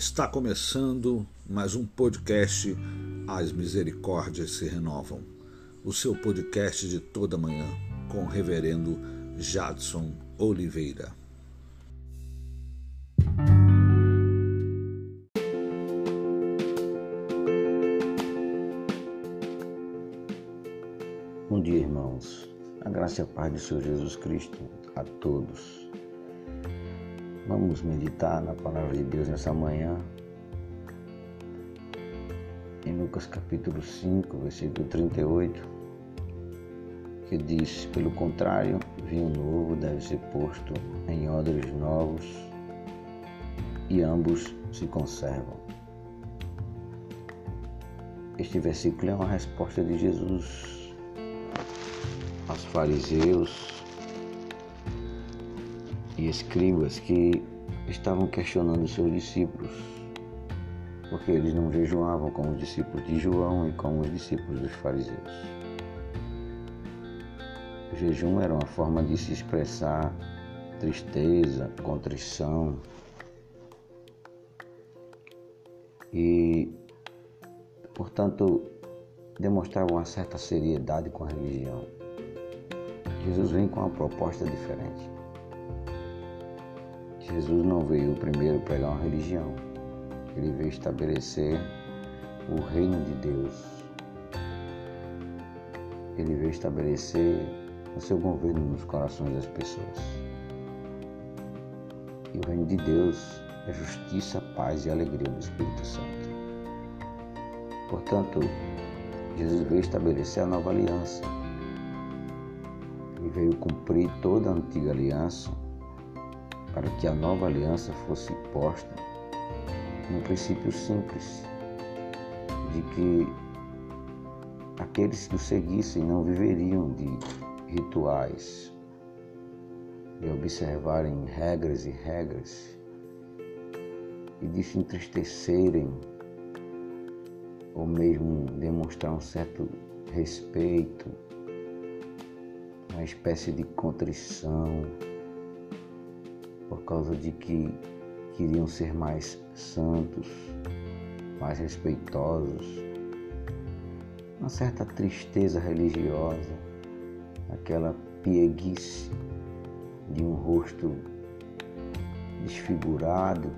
Está começando mais um podcast As Misericórdias se Renovam, o seu podcast de toda manhã com o reverendo Jadson Oliveira. Bom dia, irmãos. A graça e a paz do Senhor Jesus Cristo a todos. Vamos meditar na palavra de Deus nessa manhã. Em Lucas capítulo 5, versículo 38, que diz: Pelo contrário, vinho novo deve ser posto em odres novos e ambos se conservam. Este versículo é uma resposta de Jesus aos fariseus e escribas que estavam questionando seus discípulos, porque eles não jejuavam como os discípulos de João e como os discípulos dos fariseus. O jejum era uma forma de se expressar tristeza, contrição e, portanto, demonstrava uma certa seriedade com a religião. Jesus vem com uma proposta diferente. Jesus não veio primeiro pregar uma religião, ele veio estabelecer o reino de Deus. Ele veio estabelecer o seu governo nos corações das pessoas. E o reino de Deus é justiça, paz e alegria do Espírito Santo. Portanto, Jesus veio estabelecer a nova aliança e veio cumprir toda a antiga aliança para que a nova aliança fosse posta num princípio simples de que aqueles que o seguissem não viveriam de rituais, de observarem regras e regras e de se entristecerem ou mesmo demonstrar um certo respeito, uma espécie de contrição por causa de que queriam ser mais santos, mais respeitosos, uma certa tristeza religiosa, aquela pieguice de um rosto desfigurado,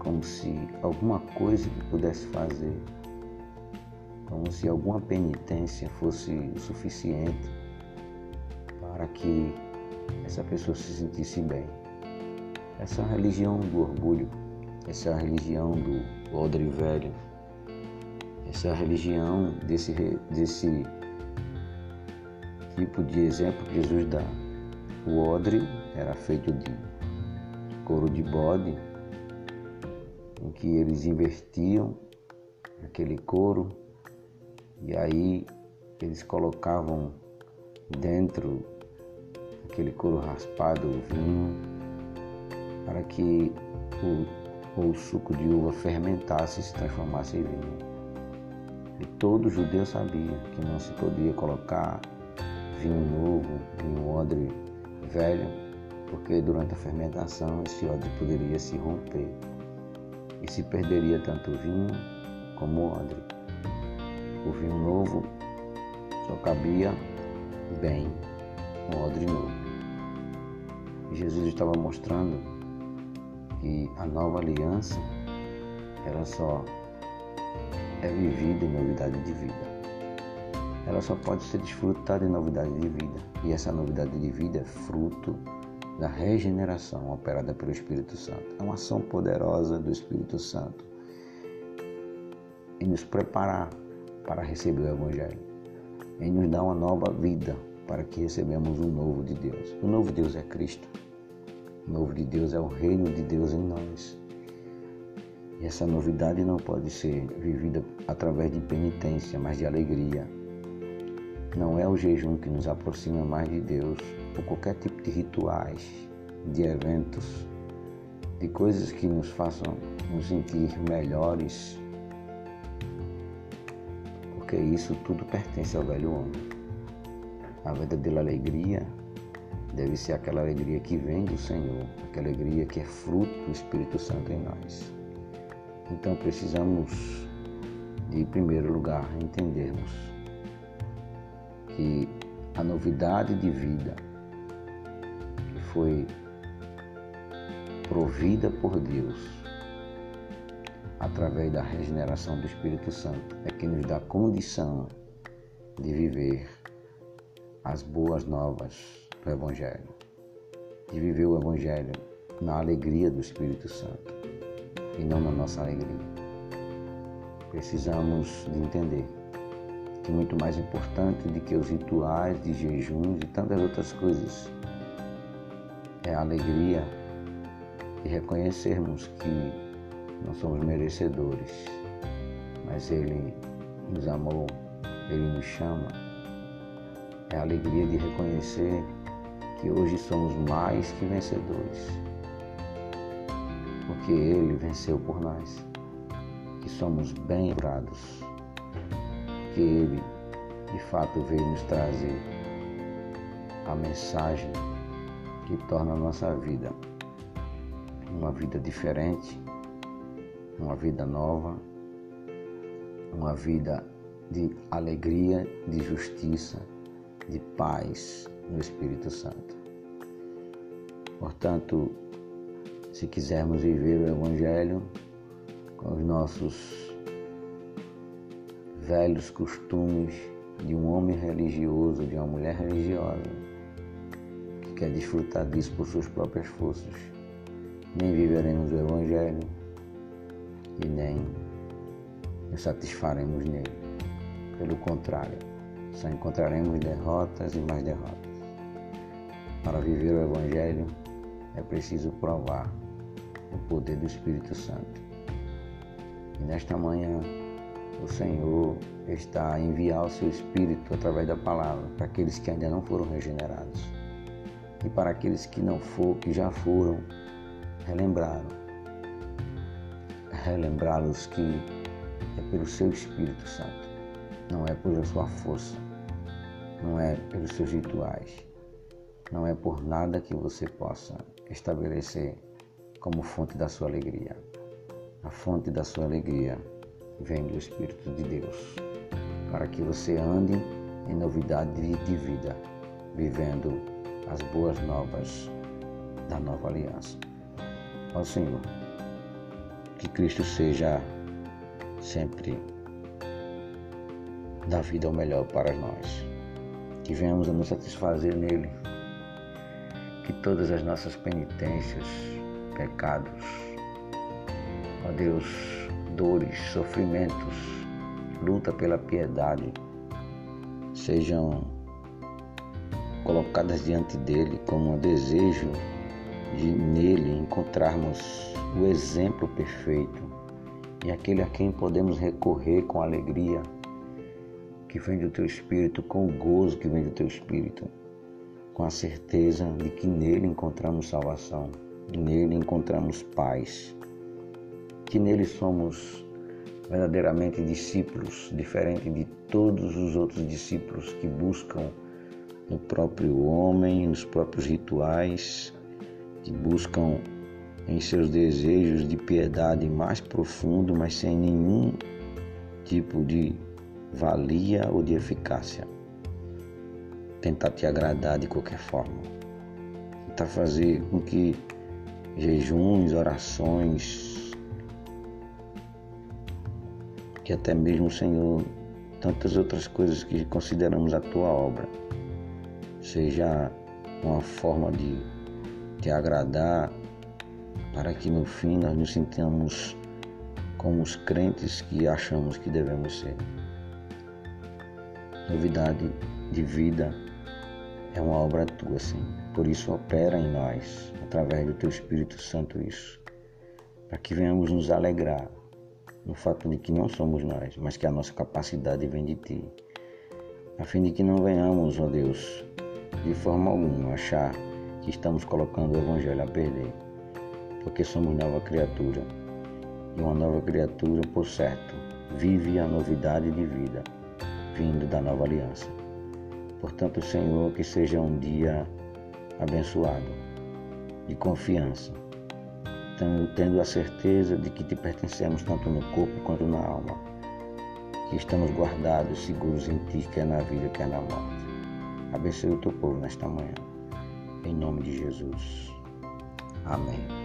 como se alguma coisa que pudesse fazer, como se alguma penitência fosse o suficiente para que essa pessoa se sentisse bem. Essa é religião do orgulho, essa é religião do odre velho, essa é religião desse, desse tipo de exemplo que Jesus dá. O odre era feito de couro de bode, em que eles investiam aquele couro e aí eles colocavam dentro aquele couro raspado, o vinho, para que o, o suco de uva fermentasse e se transformasse em vinho. E todo judeu sabia que não se podia colocar vinho novo, vinho odre velho, porque durante a fermentação esse odre poderia se romper e se perderia tanto o vinho como o odre. O vinho novo só cabia bem um odre novo. Jesus estava mostrando que a nova aliança ela só é vivida em novidade de vida. Ela só pode ser desfrutada em novidade de vida. E essa novidade de vida é fruto da regeneração operada pelo Espírito Santo. É uma ação poderosa do Espírito Santo em nos preparar para receber o Evangelho, em nos dar uma nova vida para que recebamos o novo de Deus. O novo Deus é Cristo. Novo de Deus é o reino de Deus em nós. E essa novidade não pode ser vivida através de penitência, mas de alegria. Não é o jejum que nos aproxima mais de Deus, ou qualquer tipo de rituais, de eventos, de coisas que nos façam nos sentir melhores, porque isso tudo pertence ao velho homem. A verdadeira alegria deve ser aquela alegria que vem do Senhor, aquela alegria que é fruto do Espírito Santo em nós. Então precisamos, em primeiro lugar, entendermos que a novidade de vida que foi provida por Deus através da regeneração do Espírito Santo é que nos dá condição de viver as boas novas do Evangelho, de viver o Evangelho na alegria do Espírito Santo e não na nossa alegria. Precisamos de entender que muito mais importante do que os rituais de jejuns e tantas outras coisas é a alegria de reconhecermos que não somos merecedores, mas Ele nos amou, Ele nos chama. É a alegria de reconhecer que hoje somos mais que vencedores, porque Ele venceu por nós, que somos bem-aventurados, que Ele de fato veio nos trazer a mensagem que torna a nossa vida uma vida diferente, uma vida nova, uma vida de alegria, de justiça, de paz, no Espírito Santo. Portanto, se quisermos viver o Evangelho com os nossos velhos costumes de um homem religioso, de uma mulher religiosa, que quer desfrutar disso por suas próprias forças, nem viveremos o Evangelho e nem nos satisfaremos nele. Pelo contrário, só encontraremos derrotas e mais derrotas. Para viver o Evangelho é preciso provar o poder do Espírito Santo. E nesta manhã, o Senhor está a enviar o seu Espírito através da palavra para aqueles que ainda não foram regenerados. E para aqueles que não foram, que já foram, relembraram. Relembrá-los que é pelo seu Espírito Santo, não é pela sua força, não é pelos seus rituais, não é por nada que você possa estabelecer como fonte da sua alegria. A fonte da sua alegria vem do Espírito de Deus, para que você ande em novidade de vida, vivendo as boas novas da nova aliança. Ó Senhor, que Cristo seja sempre da vida o melhor para nós, que venhamos a nos satisfazer nele que todas as nossas penitências, pecados, ó Deus, dores, sofrimentos, luta pela piedade, sejam colocadas diante dele como um desejo de nele encontrarmos o exemplo perfeito e aquele a quem podemos recorrer com alegria que vem do teu espírito, com o gozo que vem do teu espírito com a certeza de que nele encontramos salvação, nele encontramos paz, que nele somos verdadeiramente discípulos, diferente de todos os outros discípulos que buscam no próprio homem, nos próprios rituais, que buscam em seus desejos de piedade mais profundo, mas sem nenhum tipo de valia ou de eficácia tentar te agradar de qualquer forma. Tentar fazer com que jejuns, orações, que até mesmo, Senhor, tantas outras coisas que consideramos a tua obra, seja uma forma de te agradar, para que no fim nós nos sintamos como os crentes que achamos que devemos ser. Novidade de vida é uma obra tua, sim. Por isso opera em nós, através do teu Espírito Santo, isso. Para que venhamos nos alegrar no fato de que não somos nós, mas que a nossa capacidade vem de ti. A fim de que não venhamos, ó Deus, de forma alguma achar que estamos colocando o Evangelho a perder, porque somos nova criatura. E uma nova criatura, por certo, vive a novidade de vida, vindo da nova aliança. Portanto, Senhor, que seja um dia abençoado, de confiança, tendo a certeza de que te pertencemos tanto no corpo quanto na alma, que estamos guardados, seguros em ti, quer na vida, quer na morte. Abençoe o teu povo nesta manhã. Em nome de Jesus. Amém.